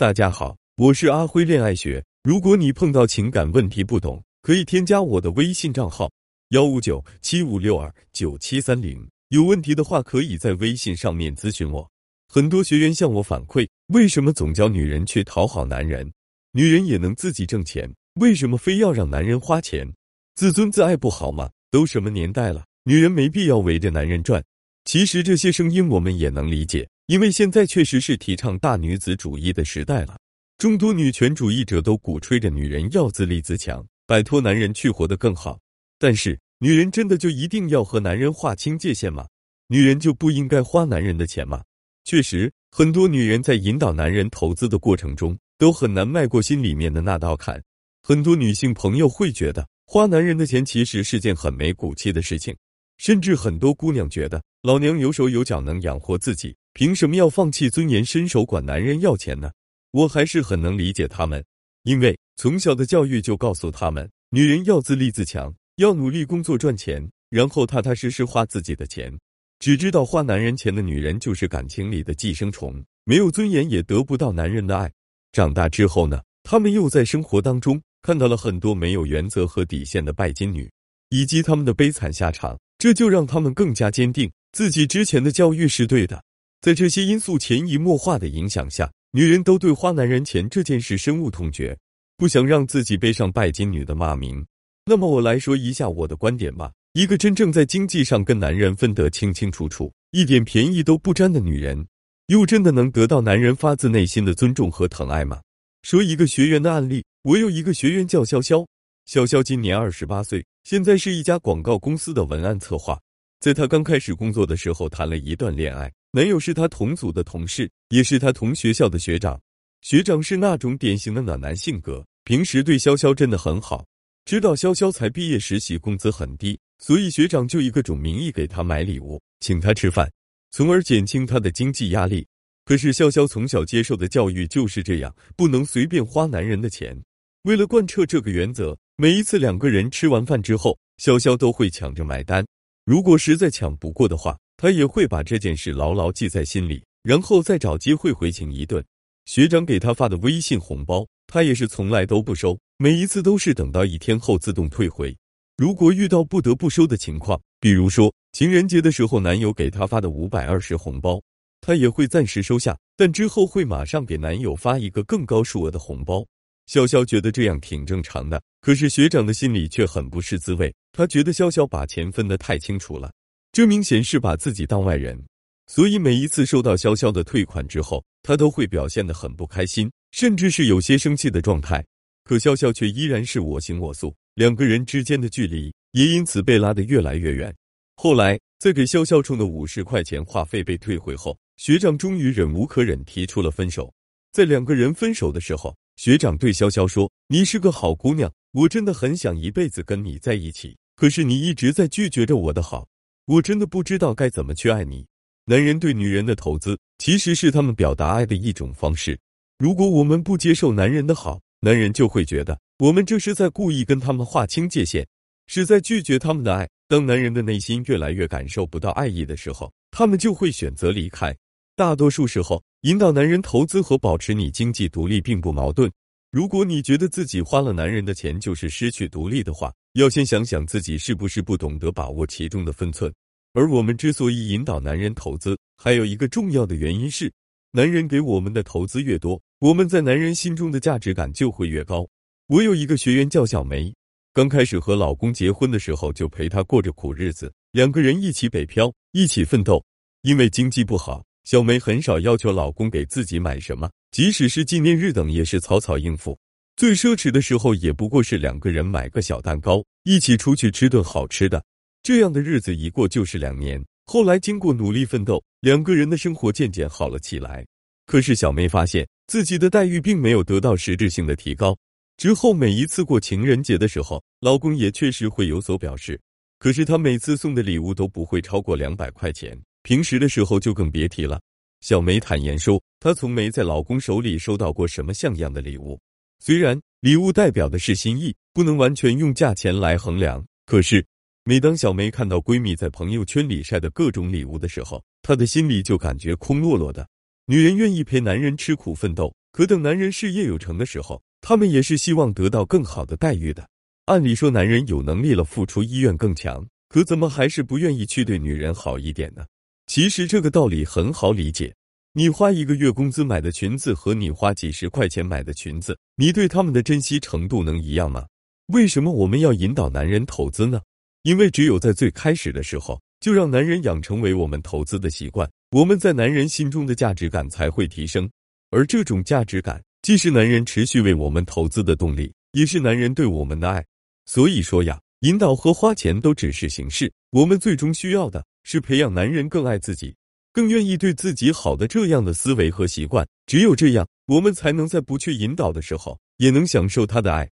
大家好，我是阿辉恋爱学。如果你碰到情感问题不懂，可以添加我的微信账号幺五九七五六二九七三零。有问题的话，可以在微信上面咨询我。很多学员向我反馈，为什么总教女人去讨好男人？女人也能自己挣钱，为什么非要让男人花钱？自尊自爱不好吗？都什么年代了，女人没必要围着男人转。其实这些声音我们也能理解。因为现在确实是提倡大女子主义的时代了，众多女权主义者都鼓吹着女人要自立自强，摆脱男人去活得更好。但是，女人真的就一定要和男人划清界限吗？女人就不应该花男人的钱吗？确实，很多女人在引导男人投资的过程中，都很难迈过心里面的那道坎。很多女性朋友会觉得，花男人的钱其实是件很没骨气的事情，甚至很多姑娘觉得，老娘有手有脚能养活自己。凭什么要放弃尊严，伸手管男人要钱呢？我还是很能理解他们，因为从小的教育就告诉他们，女人要自立自强，要努力工作赚钱，然后踏踏实实花自己的钱。只知道花男人钱的女人就是感情里的寄生虫，没有尊严，也得不到男人的爱。长大之后呢，他们又在生活当中看到了很多没有原则和底线的拜金女，以及他们的悲惨下场，这就让他们更加坚定自己之前的教育是对的。在这些因素潜移默化的影响下，女人都对花男人钱这件事深恶痛绝，不想让自己背上拜金女的骂名。那么我来说一下我的观点吧：一个真正在经济上跟男人分得清清楚楚、一点便宜都不沾的女人，又真的能得到男人发自内心的尊重和疼爱吗？说一个学员的案例，我有一个学员叫潇潇，潇潇今年二十八岁，现在是一家广告公司的文案策划。在她刚开始工作的时候，谈了一段恋爱。男友是她同组的同事，也是她同学校的学长。学长是那种典型的暖男性格，平时对潇潇真的很好。知道潇潇才毕业，实习工资很低，所以学长就以各种名义给她买礼物，请她吃饭，从而减轻她的经济压力。可是潇潇从小接受的教育就是这样，不能随便花男人的钱。为了贯彻这个原则，每一次两个人吃完饭之后，潇潇都会抢着买单。如果实在抢不过的话，他也会把这件事牢牢记在心里，然后再找机会回请一顿。学长给他发的微信红包，他也是从来都不收，每一次都是等到一天后自动退回。如果遇到不得不收的情况，比如说情人节的时候男友给他发的五百二十红包，他也会暂时收下，但之后会马上给男友发一个更高数额的红包。潇潇觉得这样挺正常的，可是学长的心里却很不是滋味，他觉得潇潇把钱分得太清楚了。这明显是把自己当外人，所以每一次收到潇潇的退款之后，他都会表现得很不开心，甚至是有些生气的状态。可潇潇却依然是我行我素，两个人之间的距离也因此被拉得越来越远。后来，在给潇潇充的五十块钱话费被退回后，学长终于忍无可忍，提出了分手。在两个人分手的时候，学长对潇潇说：“你是个好姑娘，我真的很想一辈子跟你在一起，可是你一直在拒绝着我的好。”我真的不知道该怎么去爱你。男人对女人的投资，其实是他们表达爱的一种方式。如果我们不接受男人的好，男人就会觉得我们这是在故意跟他们划清界限，是在拒绝他们的爱。当男人的内心越来越感受不到爱意的时候，他们就会选择离开。大多数时候，引导男人投资和保持你经济独立并不矛盾。如果你觉得自己花了男人的钱就是失去独立的话，要先想想自己是不是不懂得把握其中的分寸。而我们之所以引导男人投资，还有一个重要的原因是，男人给我们的投资越多，我们在男人心中的价值感就会越高。我有一个学员叫小梅，刚开始和老公结婚的时候，就陪他过着苦日子，两个人一起北漂，一起奋斗。因为经济不好，小梅很少要求老公给自己买什么，即使是纪念日等，也是草草应付。最奢侈的时候，也不过是两个人买个小蛋糕，一起出去吃顿好吃的。这样的日子一过就是两年。后来经过努力奋斗，两个人的生活渐渐好了起来。可是小梅发现自己的待遇并没有得到实质性的提高。之后每一次过情人节的时候，老公也确实会有所表示。可是他每次送的礼物都不会超过两百块钱，平时的时候就更别提了。小梅坦言说，她从没在老公手里收到过什么像样的礼物。虽然礼物代表的是心意，不能完全用价钱来衡量，可是。每当小梅看到闺蜜在朋友圈里晒的各种礼物的时候，她的心里就感觉空落落的。女人愿意陪男人吃苦奋斗，可等男人事业有成的时候，他们也是希望得到更好的待遇的。按理说，男人有能力了，付出意愿更强，可怎么还是不愿意去对女人好一点呢？其实这个道理很好理解。你花一个月工资买的裙子和你花几十块钱买的裙子，你对他们的珍惜程度能一样吗？为什么我们要引导男人投资呢？因为只有在最开始的时候，就让男人养成为我们投资的习惯，我们在男人心中的价值感才会提升。而这种价值感，既是男人持续为我们投资的动力，也是男人对我们的爱。所以说呀，引导和花钱都只是形式，我们最终需要的是培养男人更爱自己。更愿意对自己好的这样的思维和习惯，只有这样，我们才能在不去引导的时候，也能享受他的爱。